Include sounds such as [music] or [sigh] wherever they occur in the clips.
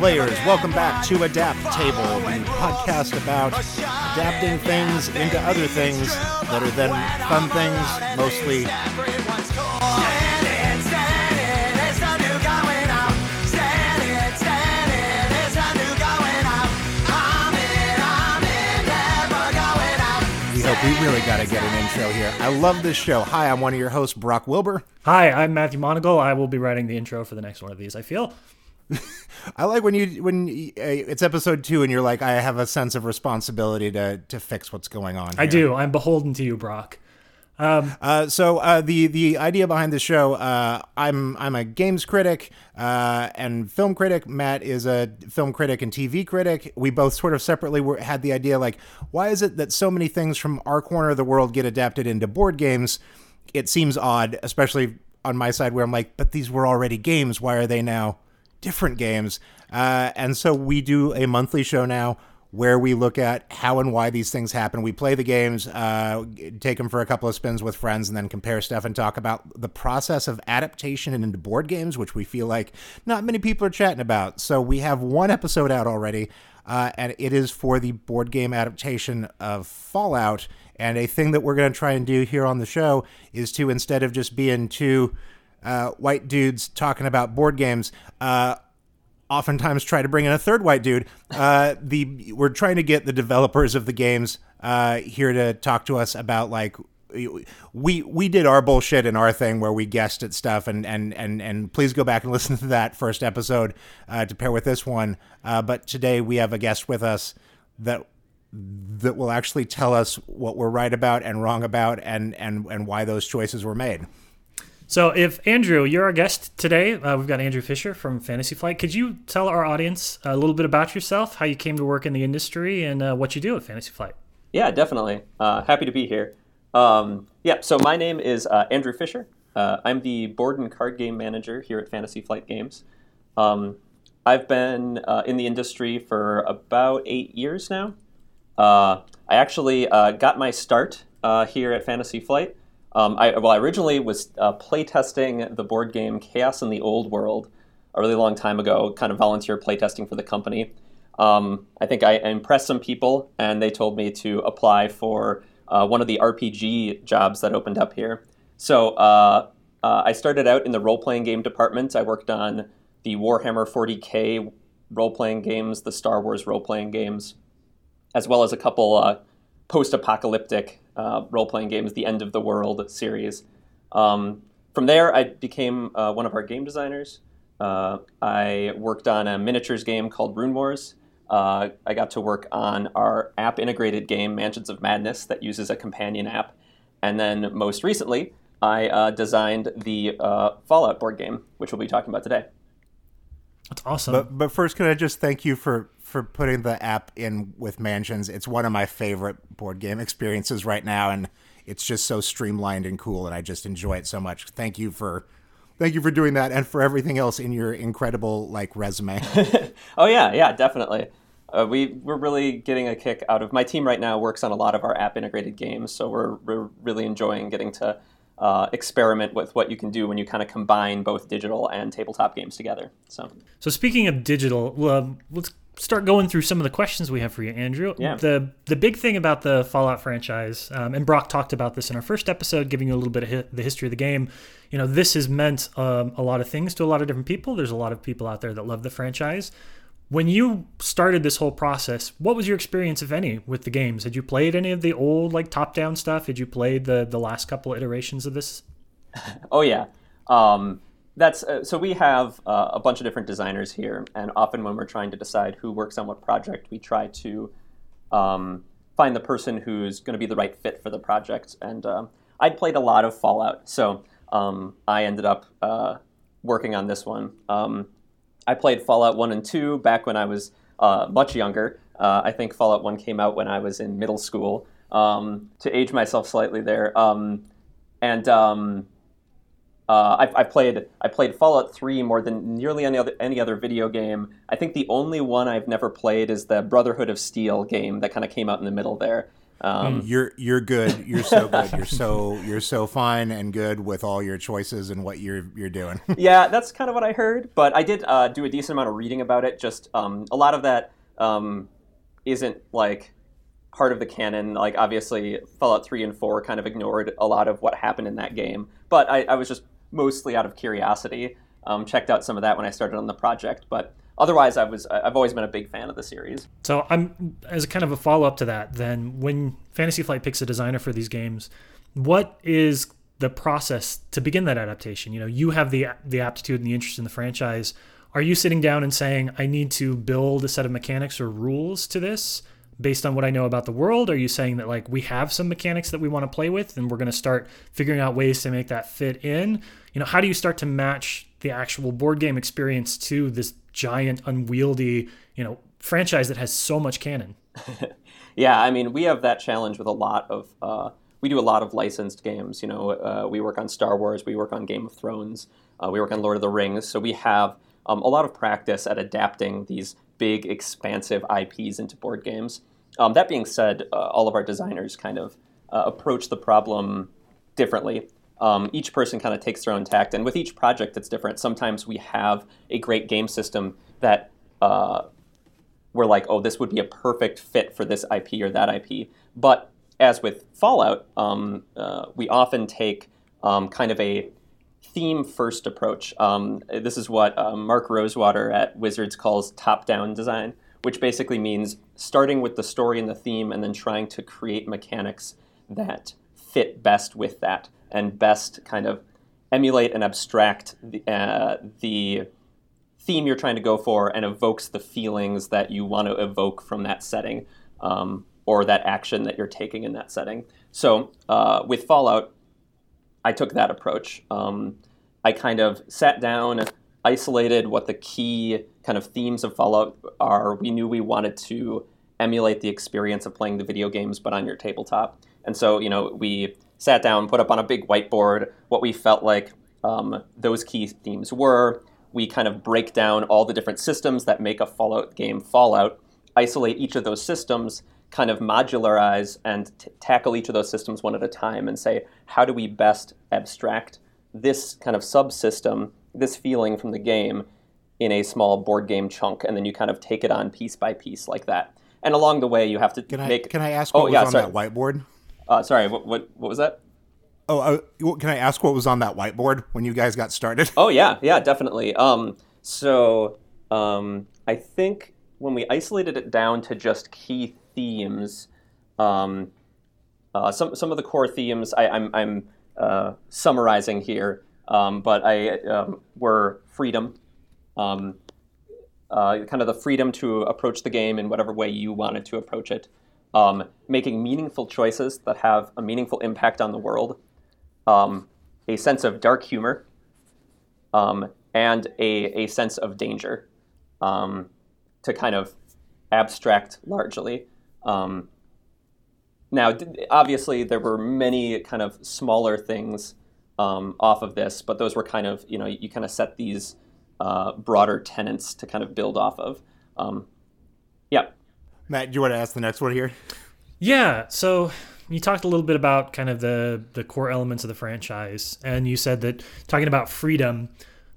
players, welcome back to Adapt Table, the podcast about adapting things into other things that are then fun things, mostly. We hope we really got to get an intro here. I love this show. Hi, I'm one of your hosts, Brock Wilbur. Hi, I'm Matthew Monagle. I will be writing the intro for the next one of these. I feel. [laughs] I like when you when uh, it's episode two and you're like, I have a sense of responsibility to to fix what's going on. I do. I'm beholden to you, Brock. Uh, so uh, the the idea behind the show, uh, I'm I'm a games critic uh, and film critic. Matt is a film critic and TV critic. We both sort of separately were, had the idea like, why is it that so many things from our corner of the world get adapted into board games? It seems odd, especially on my side where I'm like, but these were already games. Why are they now different games? Uh, and so we do a monthly show now where we look at how and why these things happen. We play the games, uh, take them for a couple of spins with friends, and then compare stuff and talk about the process of adaptation into board games, which we feel like not many people are chatting about. So we have one episode out already, uh, and it is for the board game adaptation of Fallout. And a thing that we're going to try and do here on the show is to instead of just being two uh, white dudes talking about board games, uh, oftentimes try to bring in a third white dude. Uh, the we're trying to get the developers of the games uh, here to talk to us about like we we did our bullshit and our thing where we guessed at stuff and and and and please go back and [laughs] listen to that first episode uh, to pair with this one. But today we have a guest with us that that will actually tell us what we're right about and wrong about and and and why those choices were made. So, if Andrew, you're our guest today, uh, we've got Andrew Fisher from Fantasy Flight. Could you tell our audience a little bit about yourself, how you came to work in the industry, and uh, what you do at Fantasy Flight? Yeah, definitely. Uh, happy to be here. Um, yeah, so my name is uh, Andrew Fisher. Uh, I'm the board and card game manager here at Fantasy Flight Games. Um, I've been uh, in the industry for about eight years now. I actually got my start here at Fantasy Flight. Um, I, well, I originally was uh, playtesting the board game Chaos in the Old World a really long time ago, kind of volunteer playtesting for the company. Um, I think I impressed some people, and they told me to apply for uh, one of the RPG jobs that opened up here. So uh, uh, I started out in the role playing game department. I worked on the Warhammer 40k role playing games, the Star Wars role playing games, as well as a couple uh, post apocalyptic uh, role playing games, the End of the World series. Um, from there, I became uh, one of our game designers. Uh, I worked on a miniatures game called Rune Wars. Uh, I got to work on our app integrated game, Mansions of Madness, that uses a companion app. And then most recently, I uh, designed the uh, Fallout board game, which we'll be talking about today. That's awesome. But but first, can I just thank you for for putting the app in with Mansions? It's one of my favorite board game experiences right now, and it's just so streamlined and cool, and I just enjoy it so much. Thank you for thank you for doing that, and for everything else in your incredible like resume. [laughs] Oh yeah, yeah, definitely. Uh, we we're really getting a kick out of my team right now. Works on a lot of our app integrated games, so we're we're really enjoying getting to uh, experiment with what you can do when you kind of combine both digital and tabletop games together. So So speaking of digital, well, let's start going through some of the questions we have for you, Andrew. Yeah. The the big thing about the Fallout franchise, um, and Brock talked about this in our first episode, giving you a little bit of hi- the history of the game. You know, this has meant um, a lot of things to a lot of different people. There's a lot of people out there that love the franchise. When you started this whole process, what was your experience, if any, with the games? Had you played any of the old like top-down stuff? Had you played the the last couple iterations of this? [laughs] Oh yeah, um, that's uh, so we have uh, a bunch of different designers here, and often when we're trying to decide who works on what project, we try to um, find the person who's going to be the right fit for the project. And um, I'd played a lot of Fallout, so um, I ended up uh, working on this one. Um, I played Fallout One and Two back when I was uh, much younger. Uh, I think Fallout One came out when I was in middle school. Um, to age myself slightly there, um, and um, uh, I've, I've played I played Fallout 3 more than nearly any other any other video game. I think the only one I've never played is the Brotherhood of Steel game that kind of came out in the middle there. Um, You're you're good. You're so good. You're so [laughs] you're so fine and good with all your choices and what you're you're doing. [laughs] yeah, that's kind of what I heard. But I did uh, do a decent amount of reading about it. Just um, a lot of that um, isn't like part of the canon. Like obviously, Fallout Three and Four kind of ignored a lot of what happened in that game. But I, I was just mostly out of curiosity. Um, checked out some of that when I started on the project, but otherwise, I was I've always been a big fan of the series. So I'm as kind of a follow up to that. Then when Fantasy Flight picks a designer for these games, what is the process to begin that adaptation? You know, you have the the aptitude and the interest in the franchise. Are you sitting down and saying, I need to build a set of mechanics or rules to this based on what I know about the world? Are you saying that like we have some mechanics that we want to play with and we're going to start figuring out ways to make that fit in? You know, how do you start to match the actual board game experience to this giant unwieldy, you know, franchise that has so much canon? [laughs] yeah, I mean, we have that challenge with a lot of. Uh, we do a lot of licensed games. You know, uh, we work on Star Wars, we work on Game of Thrones, uh, we work on Lord of the Rings. So we have um, a lot of practice at adapting these big, expansive IPs into board games. Um, that being said, uh, all of our designers kind of uh, approach the problem differently. Um, each person kind of takes their own tact, and with each project, it's different. Sometimes we have a great game system that uh, we're like, oh, this would be a perfect fit for this IP or that IP. But as with Fallout, um, uh, we often take um, kind of a theme first approach. Um, this is what uh, Mark Rosewater at Wizards calls top down design, which basically means starting with the story and the theme and then trying to create mechanics that fit best with that and best kind of emulate and abstract the, uh, the theme you're trying to go for and evokes the feelings that you want to evoke from that setting um, or that action that you're taking in that setting. So uh, with Fallout, I took that approach. Um, I kind of sat down, isolated what the key kind of themes of Fallout are. We knew we wanted to emulate the experience of playing the video games, but on your tabletop. And so, you know, we sat down, put up on a big whiteboard what we felt like um, those key themes were. We kind of break down all the different systems that make a Fallout game Fallout, isolate each of those systems, kind of modularize and t- tackle each of those systems one at a time and say, how do we best abstract this kind of subsystem, this feeling from the game in a small board game chunk, and then you kind of take it on piece by piece like that. And along the way, you have to Can I make. can I ask what Oh, was yeah, on sorry. that whiteboard? Uh, sorry, what, what what was that? Oh, uh, can I ask what was on that whiteboard when you guys got started? Oh yeah, yeah, definitely. Um, so um, I think when we isolated it down to just key themes, um, uh, some some of the core themes I, I'm I'm uh, summarizing here, um, but I um, were freedom, um, uh, kind of the freedom to approach the game in whatever way you wanted to approach it, um, making meaningful choices that have a meaningful impact on the world, um, a sense of dark humor, um, and a, a sense of danger um, to kind of abstract largely. Um, now, obviously, there were many kind of smaller things um, off of this, but those were kind of, you know, you kind of set these uh, broader tenets to kind of build off of. Yeah. Matt, do you want to ask the next one here? Yeah. So you talked a little bit about kind of the the core elements of the franchise, and you said that talking about freedom.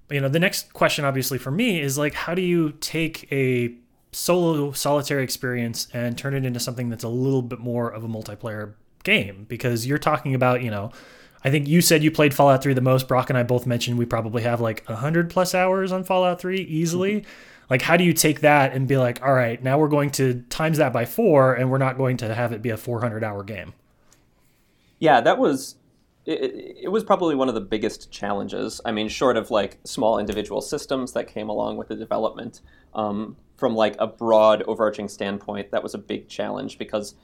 You know, the next question, obviously, for me is like, how do you take a solo solitary experience and turn it into something that's a little bit more of a multiplayer game? Because you're talking about, you know, I think you said you played Fallout 3 the most. Brock and I both mentioned we probably have like 100 plus hours on Fallout 3 easily. Mm-hmm. Like, how do you take that and be like, all right, now we're going to times that by four and we're not going to have it be a 400 hour game? Yeah, that was it, it- was probably one of the biggest challenges. I mean, short of like small individual systems that came along with the development, um, from like a broad overarching standpoint, that was a big challenge because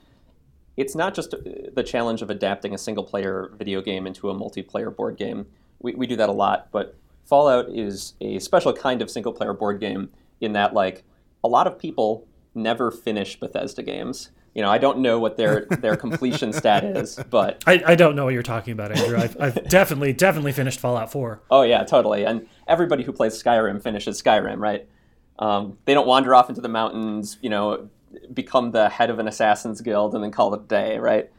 it's not just uh, the challenge of adapting a single player video game into a multiplayer board game. We, we do that a lot, but Fallout is a special kind of single player board game in that like a lot of people never finish Bethesda games. You know, I don't know what their [laughs] their completion stat is, but I, I don't know what you're talking about, Andrew. I've, I've [laughs] definitely, definitely finished Fallout 4. Oh yeah, totally. And everybody who plays Skyrim finishes Skyrim, right? Um, they don't wander off into the mountains, you know, become the head of an assassin's guild and then call it a day, right?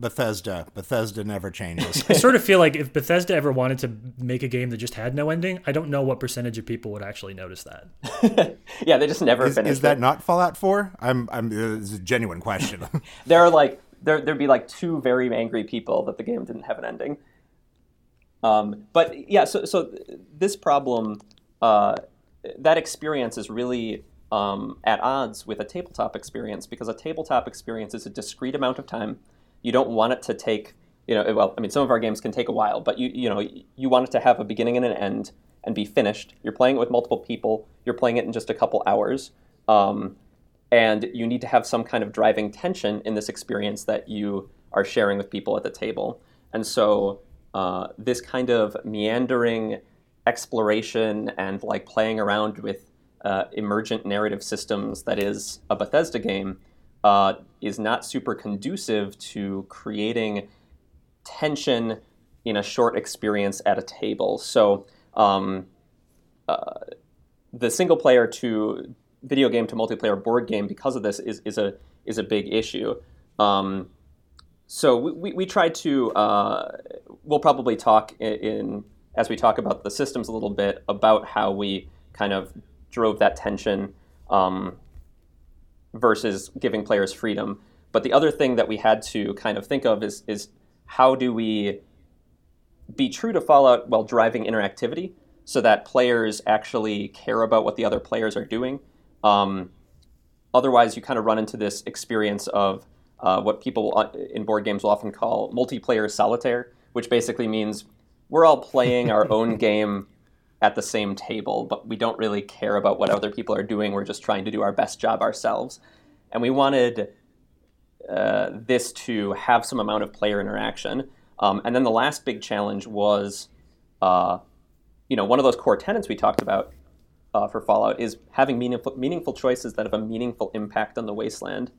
Bethesda. Bethesda never changes. [laughs] I sort of feel like if Bethesda ever wanted to make a game that just had no ending, I don't know what percentage of people would actually notice that. [laughs] yeah, they just never is, finished. Is that it. not Fallout 4? I'm. I'm. It's a genuine question. [laughs] there are like there there'd be like two very angry people that the game didn't have an ending. Um, but yeah, so so this problem, uh, that experience is really um, at odds with a tabletop experience because a tabletop experience is a discrete amount of time you don't want it to take, you know, well, I mean, some of our games can take a while, but you, you know, you want it to have a beginning and an end and be finished. You're playing it with multiple people. You're playing it in just a couple hours. Um, and you need to have some kind of driving tension in this experience that you are sharing with people at the table. And so uh, this kind of meandering exploration and like playing around with uh, emergent narrative systems that is a Bethesda game uh, is not super conducive to creating tension in a short experience at a table. So um, uh, the single player to video game to multiplayer board game because of this is, is a is a big issue. Um, so we, we, we try to uh, we'll probably talk in, in, as we talk about the systems a little bit about how we kind of drove that tension um, versus giving players freedom. But the other thing that we had to kind of think of is is how do we be true to Fallout while driving interactivity so that players actually care about what the other players are doing. Um, otherwise, you kind of run into this experience of uh, what people uh, in board games will often call multiplayer solitaire, which basically means we're all playing our own [laughs] game at the same table, but we don't really care about what other people are doing. We're just trying to do our best job ourselves. And we wanted uh, this to have some amount of player interaction. Um, and then the last big challenge was, uh, you know, one of those core tenets we talked about uh, for Fallout is having meaningful, meaningful choices that have a meaningful impact on the wasteland.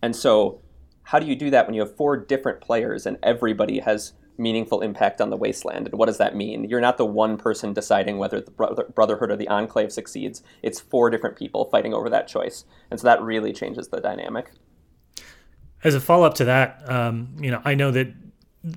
And so, how do you do that when you have four different players and everybody has meaningful impact on the wasteland. And what does that mean? You're not the one person deciding whether the Brotherhood or the Enclave succeeds. It's four different people fighting over that choice. And so that really changes the dynamic. As a follow up to that, um, you know, I know that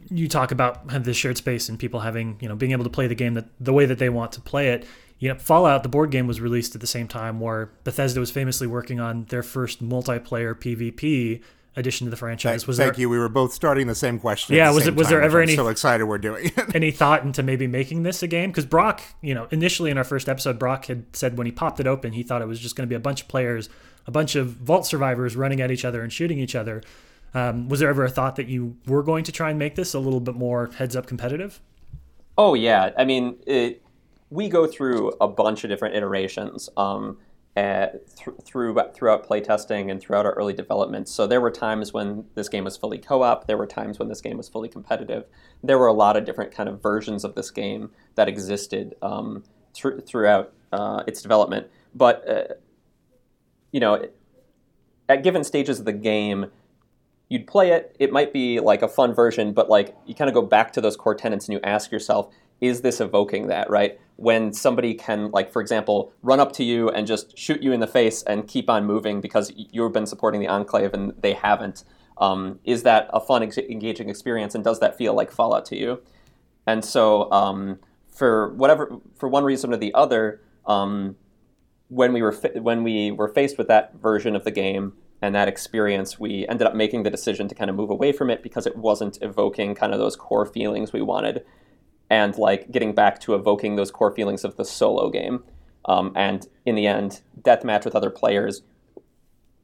you talk about the shared space and people having, you know, being able to play the game that the way that they want to play it. You know, Fallout, the board game was released at the same time where Bethesda was famously working on their first multiplayer PvP addition to the franchise. Thank, was thank there, you. We were both starting the same question. Yeah, the was it was time, there ever I'm any so excited we're doing it. [laughs] any thought into maybe making this a game? Because Brock, you know, initially in our first episode, Brock had said when he popped it open, he thought it was just going to be a bunch of players, a bunch of vault survivors running at each other and shooting each other. Um, was there ever a thought that you were going to try and make this a little bit more heads up competitive? Oh yeah, I mean, it, we go through a bunch of different iterations. Um, th- through throughout playtesting and throughout our early development. So there were times when this game was fully co-op. There were times when this game was fully competitive. There were a lot of different kind of versions of this game that existed um, th- throughout uh, its development. But uh, you know, at given stages of the game, you'd play it. It might be like a fun version, but like you kind of go back to those core tenets and you ask yourself, is this evoking that right? When somebody can like for example run up to you and just shoot you in the face and keep on moving because you've been supporting the enclave and they haven't um, is that a fun engaging experience and does that feel like fallout to you? And so um, for whatever for one reason or the other um, when we were when we were faced with that version of the game and that experience we ended up making the decision to kind of move away from it because it wasn't evoking kind of those core feelings we wanted and like getting back to evoking those core feelings of the solo game. Um, and in the end, deathmatch with other players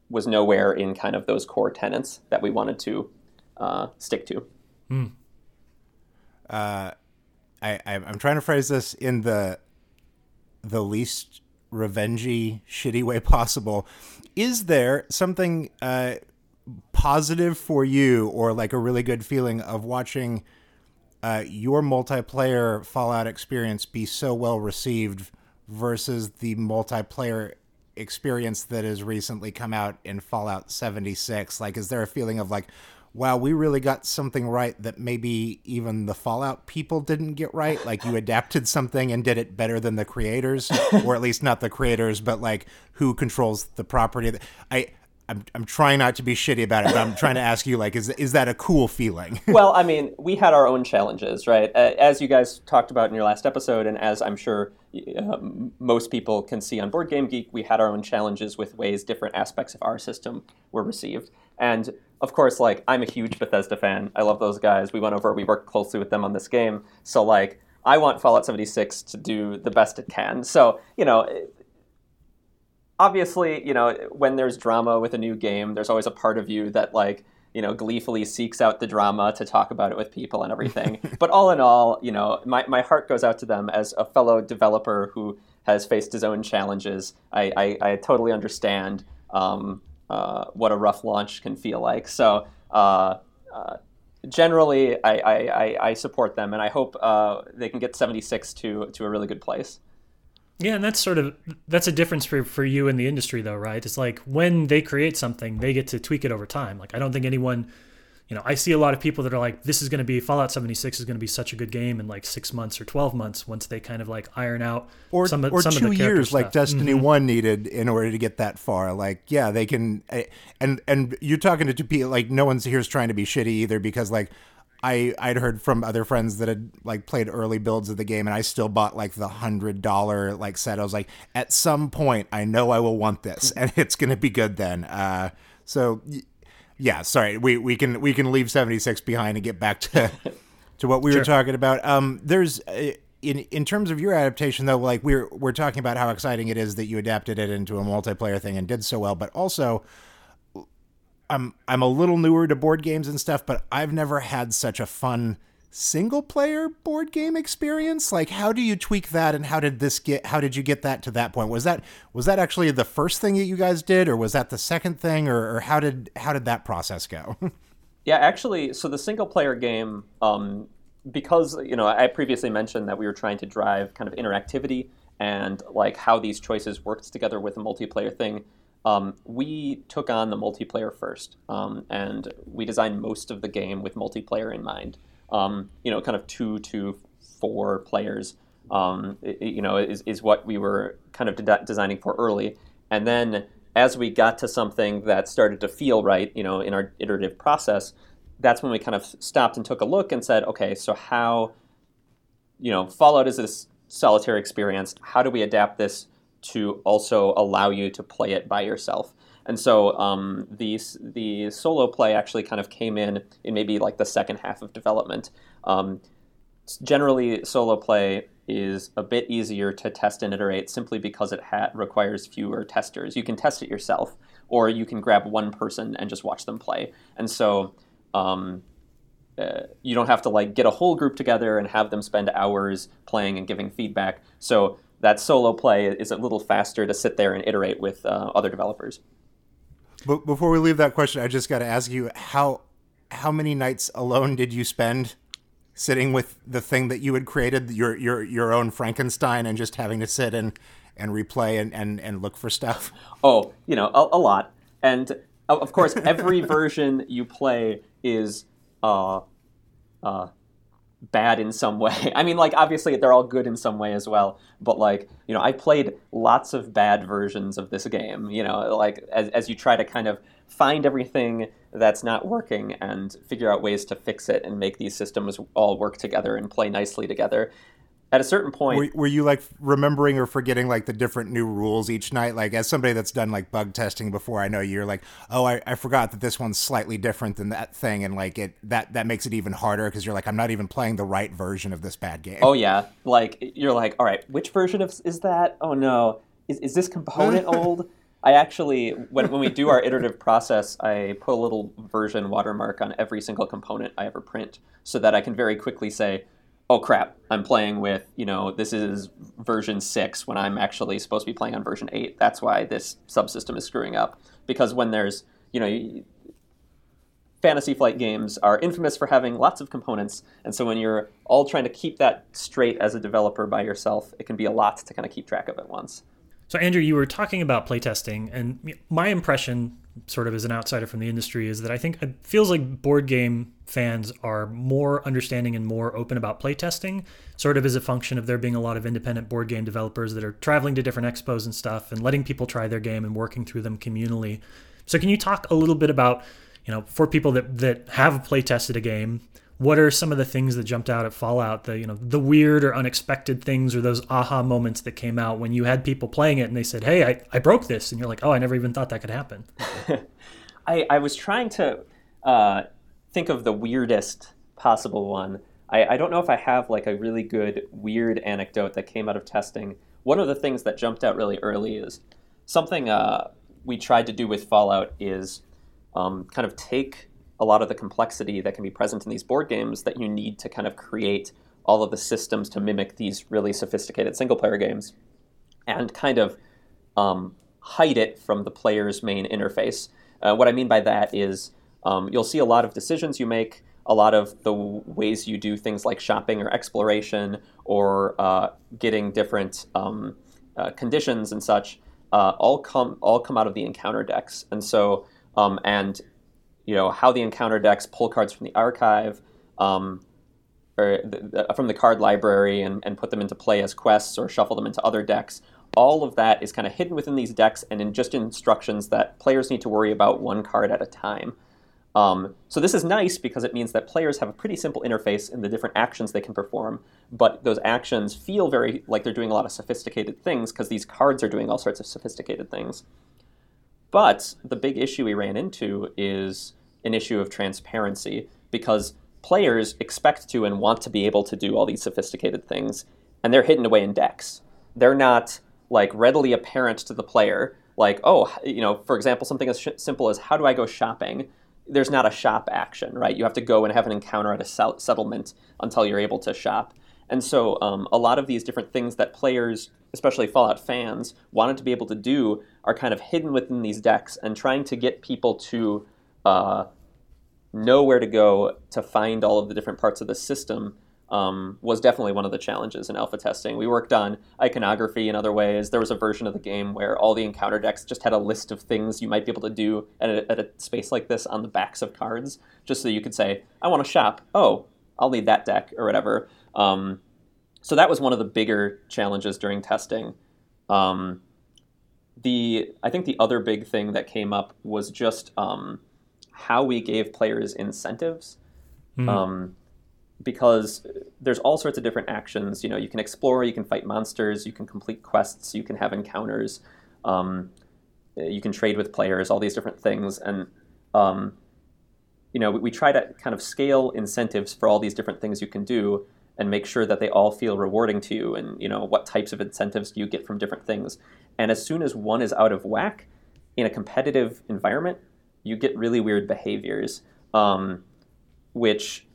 was nowhere in kind of those core tenets that we wanted to uh, stick to. Mm. Uh, I, I'm trying to phrase this in the the least revengey, shitty way [laughs] possible. Is there something uh, positive for you, or like a really good feeling of watching? Uh, your multiplayer Fallout experience be so well received versus the multiplayer experience that has recently come out in Fallout 76? Like, is there a feeling of like, wow, we really got something right that maybe even the Fallout people didn't get right. Like you adapted something and did it better than the creators, or at least not the creators, but like who controls the property. I I'm, I'm trying not to be shitty about it, but I'm trying to ask you, like, is is that a cool feeling? [laughs] well, I mean, we had our own challenges, right? As you guys talked about in your last episode, and as I'm sure uh, most people can see on Board Game Geek, we had our own challenges with ways different aspects of our system were received. And of course, like, I'm a huge Bethesda fan. I love those guys. We went over, we worked closely with them on this game. So, like, I want Fallout 76 to do the best it can. So, you know, obviously, you know, when there's drama with a new game, there's always a part of you that like, you know, gleefully seeks out the drama to talk about it with people and everything. [laughs] but all in all, you know, my, my heart goes out to them as a fellow developer who has faced his own challenges. I, I, I totally understand um, uh, what a rough launch can feel like. So, uh, uh, generally, I, I, I, support them, and I hope uh, they can get 76 to, to a really good place. Yeah, and that's sort of that's a difference for for you in the industry though, right? It's like when they create something, they get to tweak it over time. Like I don't think anyone you know, I see a lot of people that are like, this is going to be Fallout 76 is going to be such a good game in like six months or 12 months once they kind of like iron out or, some, or some two years stuff. like Destiny mm-hmm. 1 needed in order to get that far. Like, yeah, they can. Eh, and, and you're talking to two people, like, no one's here's trying to be shitty either because, like, I I'd heard from other friends that had like played early builds of the game, and I still bought like the hundred dollar like set. I was like, at some point, I know I will want this, and it's gonna be good then. Uh, so yeah, sorry, we we can we can leave seventy six behind and get back to to what we sure. were talking about. Um, there's. Uh, in, in terms of your adaptation though like we're we're talking about how exciting it is that you adapted it into a multiplayer thing and did so well but also I'm I'm a little newer to board games and stuff, but I've never had such a fun single player board game experience. Like how do you tweak that and how did this get how did you get that to that point? Was that was that actually the first thing that you guys did or was that the second thing or, or how did how did that process go? [laughs] yeah, actually so the single player game um because you know I previously mentioned that we were trying to drive kind of interactivity and like how these choices worked together with a multiplayer thing um, we took on the multiplayer first, um, and we designed most of the game with multiplayer in mind. Um, you know, kind of two to four players. Um, you know, is, is what we were kind of de- designing for early, and then as we got to something that started to feel right, you know, in our iterative process, that's when we kind of stopped and took a look and said, okay, so how, you know, Fallout is this solitary experience. How do we adapt this to also allow you to play it by yourself. And so um, the the solo play actually kind of came in in maybe like the second half of development. Um, generally, solo play is a bit easier to test and iterate simply because it ha- requires fewer testers. You can test it yourself, or you can grab one person and just watch them play. And so um, uh, you don't have to like get a whole group together and have them spend hours playing and giving feedback. So that solo play is a little faster to sit there and iterate with uh, other developers. But before we leave that question, I just got to ask you how how many nights alone did you spend sitting with the thing that you had created, your your your own Frankenstein, and just having to sit and and replay and and, and look for stuff? Oh, you know, a, a lot. And of course, every [laughs] version you play is uh, uh, bad in some way. [laughs] I mean, like obviously they're all good in some way as well, but like you know, I played lots of bad versions of this game. You know, like as as you try to kind of find everything that's not working and figure out ways to fix it and make these systems all work together and play nicely together at a certain point were, were, you like remembering or forgetting like the different new rules each night? Like as somebody that's done like bug testing before i know you're like oh i, I forgot that this one's slightly different than that thing and like it that that makes it even harder because you're like i'm not even playing the right version of this bad game. Oh yeah. Like you're like all right which version of is that? Oh no. Is, is this component [laughs] old? I actually, when, when we do our iterative process, I put a little version watermark on every single component I ever print so that I can very quickly say, oh crap, I'm playing with, you know, this is version 6 when I'm actually supposed to be playing on version 8. That's why this subsystem is screwing up. Because when there's, you know, Fantasy Flight games are infamous for having lots of components, and so when you're all trying to keep that straight as a developer by yourself, it can be a lot to kind of keep track of at once. So, Andrew, you were talking about playtesting, and my impression, sort of as an outsider from the industry, is that I think it feels like board game fans are more understanding and more open about playtesting, sort of as a function of there being a lot of independent board game developers that are traveling to different expos and stuff and letting people try their game and working through them communally. So, can you talk a little bit about, you know, for people that that have playtested a game, what are some of the things that jumped out at Fallout? The you know the weird or unexpected things or those aha moments that came out when you had people playing it and they said, "Hey, I, I broke this," and you're like, "Oh, I never even thought that could happen." [laughs] I, I was trying to uh, think of the weirdest possible one. I, I don't know if I have like a really good weird anecdote that came out of testing. One of the things that jumped out really early is something uh, we tried to do with Fallout is um, kind of take a lot of the complexity that can be present in these board games that you need to kind of create all of the systems to mimic these really sophisticated single player games and kind of um, hide it from the player's main interface. Uh, what I mean by that is um, you'll see a lot of decisions you make, a lot of the ways you do things like shopping or exploration or uh, getting different um, uh, conditions and such. Uh, all come all come out of the encounter decks, and so um, and you know how the encounter decks pull cards from the archive um, or the, the, from the card library and, and put them into play as quests or shuffle them into other decks. All of that is kind of hidden within these decks and in just instructions that players need to worry about one card at a time. Um, so this is nice because it means that players have a pretty simple interface in the different actions they can perform but those actions feel very like they're doing a lot of sophisticated things because these cards are doing all sorts of sophisticated things but the big issue we ran into is an issue of transparency because players expect to and want to be able to do all these sophisticated things, and they're hidden away in decks. They're not like readily apparent to the player. Like, oh, you know, for example, something as sh- simple as how do I go shopping? There's not a shop action, right? You have to go and have an encounter at a sell- settlement until you're able to shop. And so, um, a lot of these different things that players, especially Fallout fans, wanted to be able to do are kind of hidden within these decks and trying to get people to uh, know where to go to find all of the different parts of the system um, was definitely one of the challenges in alpha testing. We worked on iconography in other ways. There was a version of the game where all the encounter decks just had a list of things you might be able to do at a, at a space like this on the backs of cards, just so you could say, I want to shop. Oh, I'll need that deck or whatever. Um, so that was one of the bigger challenges during testing. Um, the I think the other big thing that came up was just um, how we gave players incentives. Mm. Um, because there's all sorts of different actions. You know, you can explore, you can fight monsters, you can complete quests, you can have encounters, um, you can trade with players, all these different things, and um, you know, we, we, try to kind of scale incentives for all these different things you can do, and make sure that they all feel rewarding to you. And you know, what types of incentives do you get from different things? And as soon as one is out of whack in a competitive environment, you get really weird behaviors, um, which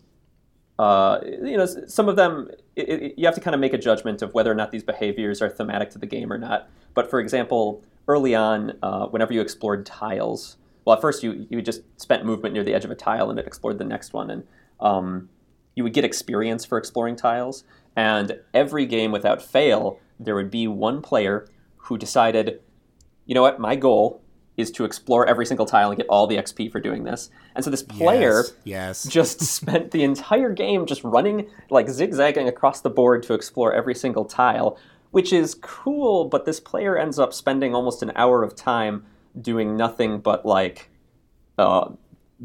uh, you know some of them it, it, you have to kind of make a judgment of whether or not these behaviors are thematic to the game or not. But for example, early on, uh, whenever you explored tiles, well, at first you you just spent movement near the edge of a tile and it explored the next one, and um, you would get experience for exploring tiles. And every game without fail, there would be one player who decided, you know what, my goal is to explore every single tile and get all the XP for doing this. And so this player yes, yes. [laughs] just spent the entire game just running, like zigzagging across the board to explore every single tile, which is cool, but this player ends up spending almost an hour of time doing nothing but like uh,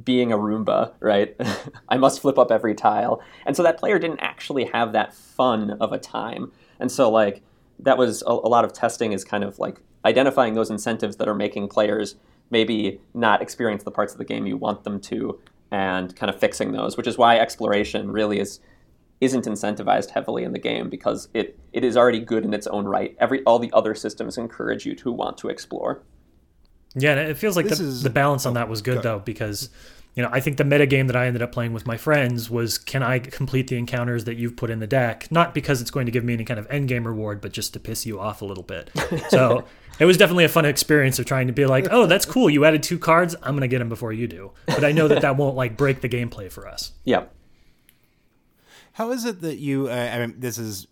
being a Roomba, right? [laughs] I must flip up every tile. And so that player didn't actually have that fun of a time. And so, like, that was a, a lot of testing is kind of like identifying those incentives that are making players maybe not experience the parts of the game you want them to and kind of fixing those, which is why exploration really is isn't incentivized heavily in the game because it, it is already good in its own right. Every all the other systems encourage you to want to explore. Yeah, it feels like the, is, the, balance on that was good, though because you know, I think the meta game that I ended up playing with my friends was can I complete the encounters that you've put in the deck? Not because it's going to give me any kind of end game reward, but just to piss you off a little bit. [laughs] So it was definitely a fun experience of trying to be like, oh, that's cool. You added two cards. I'm going to get them before you do. But I know that that won't like break the gameplay for us. Yeah. How is it that you? Uh, I mean, this is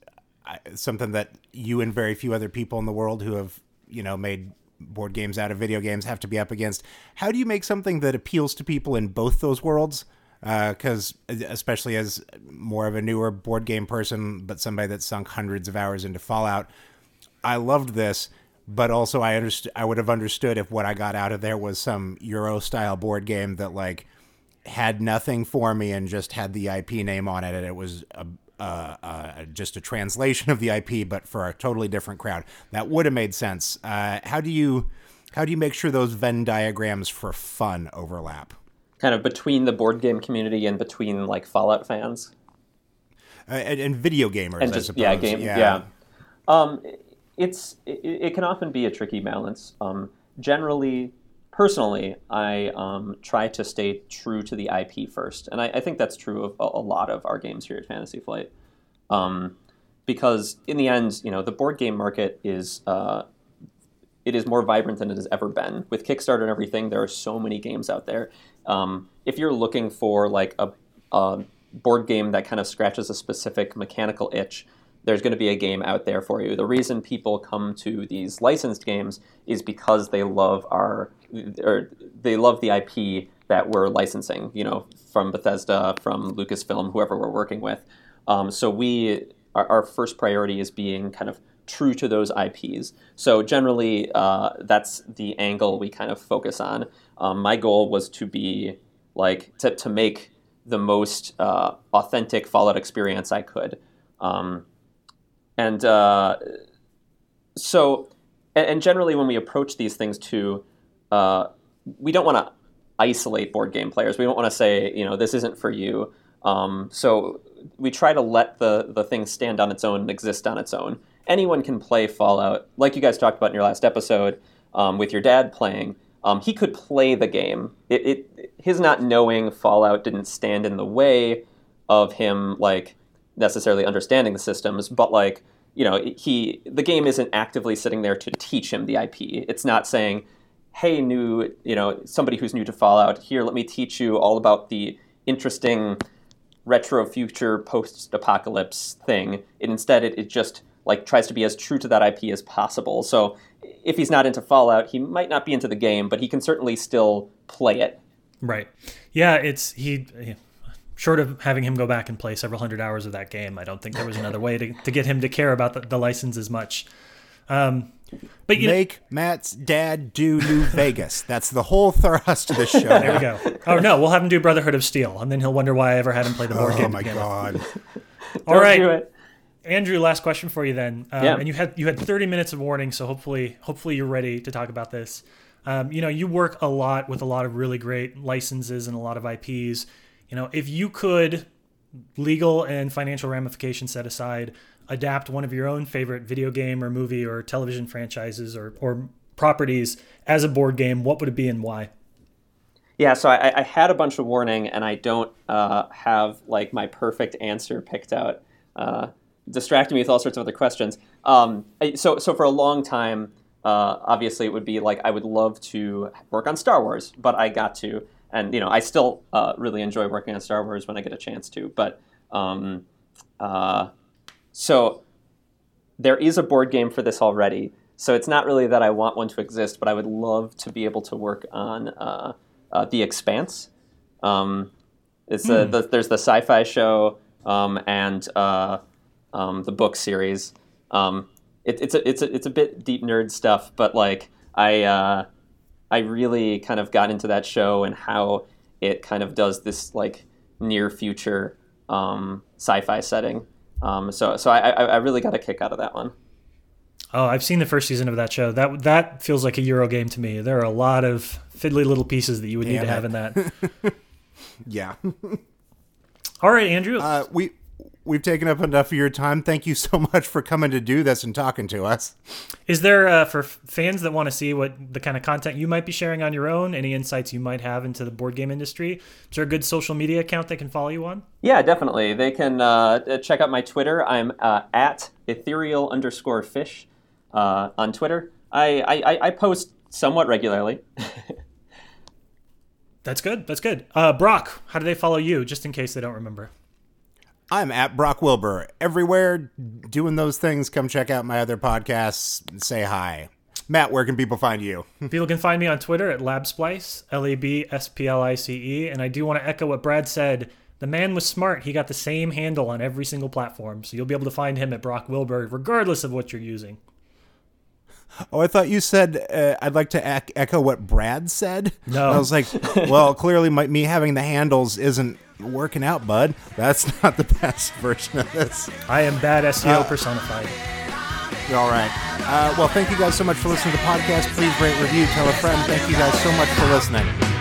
uh, something that you and very few other people in the world who have you know made board games out of video games have to be up against. How do you make something that appeals to people in both those worlds? Because uh, especially as more of a newer board game person, but somebody that's sunk hundreds of hours into Fallout, I loved this, but also I understood I would have understood if what I got out of there was some Euro style board game that like had nothing for me and just had the IP name on it, and it was a, uh, uh, just a translation of the IP, but for a totally different crowd. That would have made sense. Uh, how do you how do you make sure those Venn diagrams for fun overlap? Kind of between the board game community and between like Fallout fans uh, and, and, video gamers, and just, Yeah, game. Yeah. yeah. Um, it's it, it, can often be a tricky balance. Um, generally, personally, I um, try to stay true to the IP first, and I, I think that's true of a, a, lot of our games here at Fantasy Flight. Um, because in the end, you know, the board game market is uh, it is more vibrant than it has ever been. With Kickstarter and everything, there are so many games out there. Um, if you're looking for like a, a board game that kind of scratches a specific mechanical itch, there's going to be a game out there for you. The reason people come to these licensed games is because they love our or they love the IP that we're licensing. You know, from Bethesda, from Lucasfilm, whoever we're working with. Um, so we our, our, first priority is being kind of true to those IPs. So generally, uh, that's the angle we kind of focus on. Um, my goal was to be like to, to make the most uh, authentic Fallout experience I could. Um, and uh, so, and, and, generally, when we approach these things too, uh, we don't want to isolate board game players. We don't want to say, you know, this isn't for you. Um, so we try to let the the thing stand on its own and exist on its own. Anyone can play Fallout, like you guys talked about in your last episode, um, with your dad playing. Um, he could play the game. It, it, his not knowing Fallout didn't stand in the way of him like necessarily understanding the systems, but like you know, he the game isn't actively sitting there to teach him the IP. It's not saying, "Hey, new, you know, somebody who's new to Fallout, here, let me teach you all about the interesting retro future post-apocalypse thing." It, instead, it, it just like tries to be as true to that IP as possible. So, if he's not into Fallout, he might not be into the game, but he can certainly still play it. Right. Yeah, it's he short of having him go back and play several hundred hours of that game, I don't think there was another way to, to get him to care about the, the license as much. Um, but you make know, Matt's dad do New [laughs] Vegas. That's the whole thrust of the show. There we go. Oh no, we'll have him do Brotherhood of Steel, and then he'll wonder why I ever had him play the board oh, game. Oh my again. god! [laughs] All right, Andrew. Last question for you then. Um, yeah. And you had you had 30 minutes of warning, so hopefully hopefully you're ready to talk about this. Um, you know, you work a lot with a lot of really great licenses and a lot of IPs. You know, if you could, legal and financial ramifications set aside, adapt one of your own favorite video game or movie or television franchises or, or properties as a board game, what would it be and why? Yeah, so I, I had a bunch of warning, and I don't uh, have like my perfect answer picked out. Uh, distracting me with all sorts of other questions. Um, so, so for a long time, uh, obviously, it would be like I would love to work on Star Wars, but I got to and you know I still uh, really enjoy working on Star Wars when I get a chance to. But um, uh, so there is a board game for this already. So it's not really that I want one to exist, but I would love to be able to work on uh, uh The Expanse. Um, it's mm. the, there's the sci-fi show um, and uh, um, the book series. Um, it, it's a it's a it's a bit deep nerd stuff, but like I uh, I really kind of got into that show and how it kind of does this like near future um, sci-fi setting. Um, so so I, I really got a kick out of that one. Oh, I've seen the first season of that show. That that feels like a Euro game to me. There are a lot of fiddly little pieces that you would need to it. have in that. [laughs] yeah. All right, Andrew. Uh, we we've taken up enough of your time. Thank you so [laughs] much for coming to do this and talking to us. Is there uh, for fans that want to see what the kind of content you might be sharing on your own, any insights you might have into the board game industry? Is there a good social media account they can follow you on? Yeah, definitely. They can uh, check out my Twitter. I'm uh, at ethereal underscore fish uh, on Twitter. I, I, I post somewhat regularly. [laughs] That's good. That's good. Uh, Brock, how do they follow you, just in case they don't remember? I'm at Brock Wilbur everywhere doing those things. Come check out my other podcasts. Say hi. Matt, where can people find you? [laughs] People can find me on Twitter at LabSplice, L A B S P L I C E. And I do want to echo what Brad said. The man was smart. He got the same handle on every single platform. So you'll be able to find him at Brock Wilbur, regardless of what you're using. Oh, I thought you said uh, I'd like to ec- echo what Brad said. No. I was like, well, clearly my, me having the handles isn't working out, bud. That's [laughs] not the best version of this. I am bad SEO personified. All right. Uh, well, thank you guys so much for listening to the podcast. Please rate, review, tell a friend. Thank you guys so much for listening.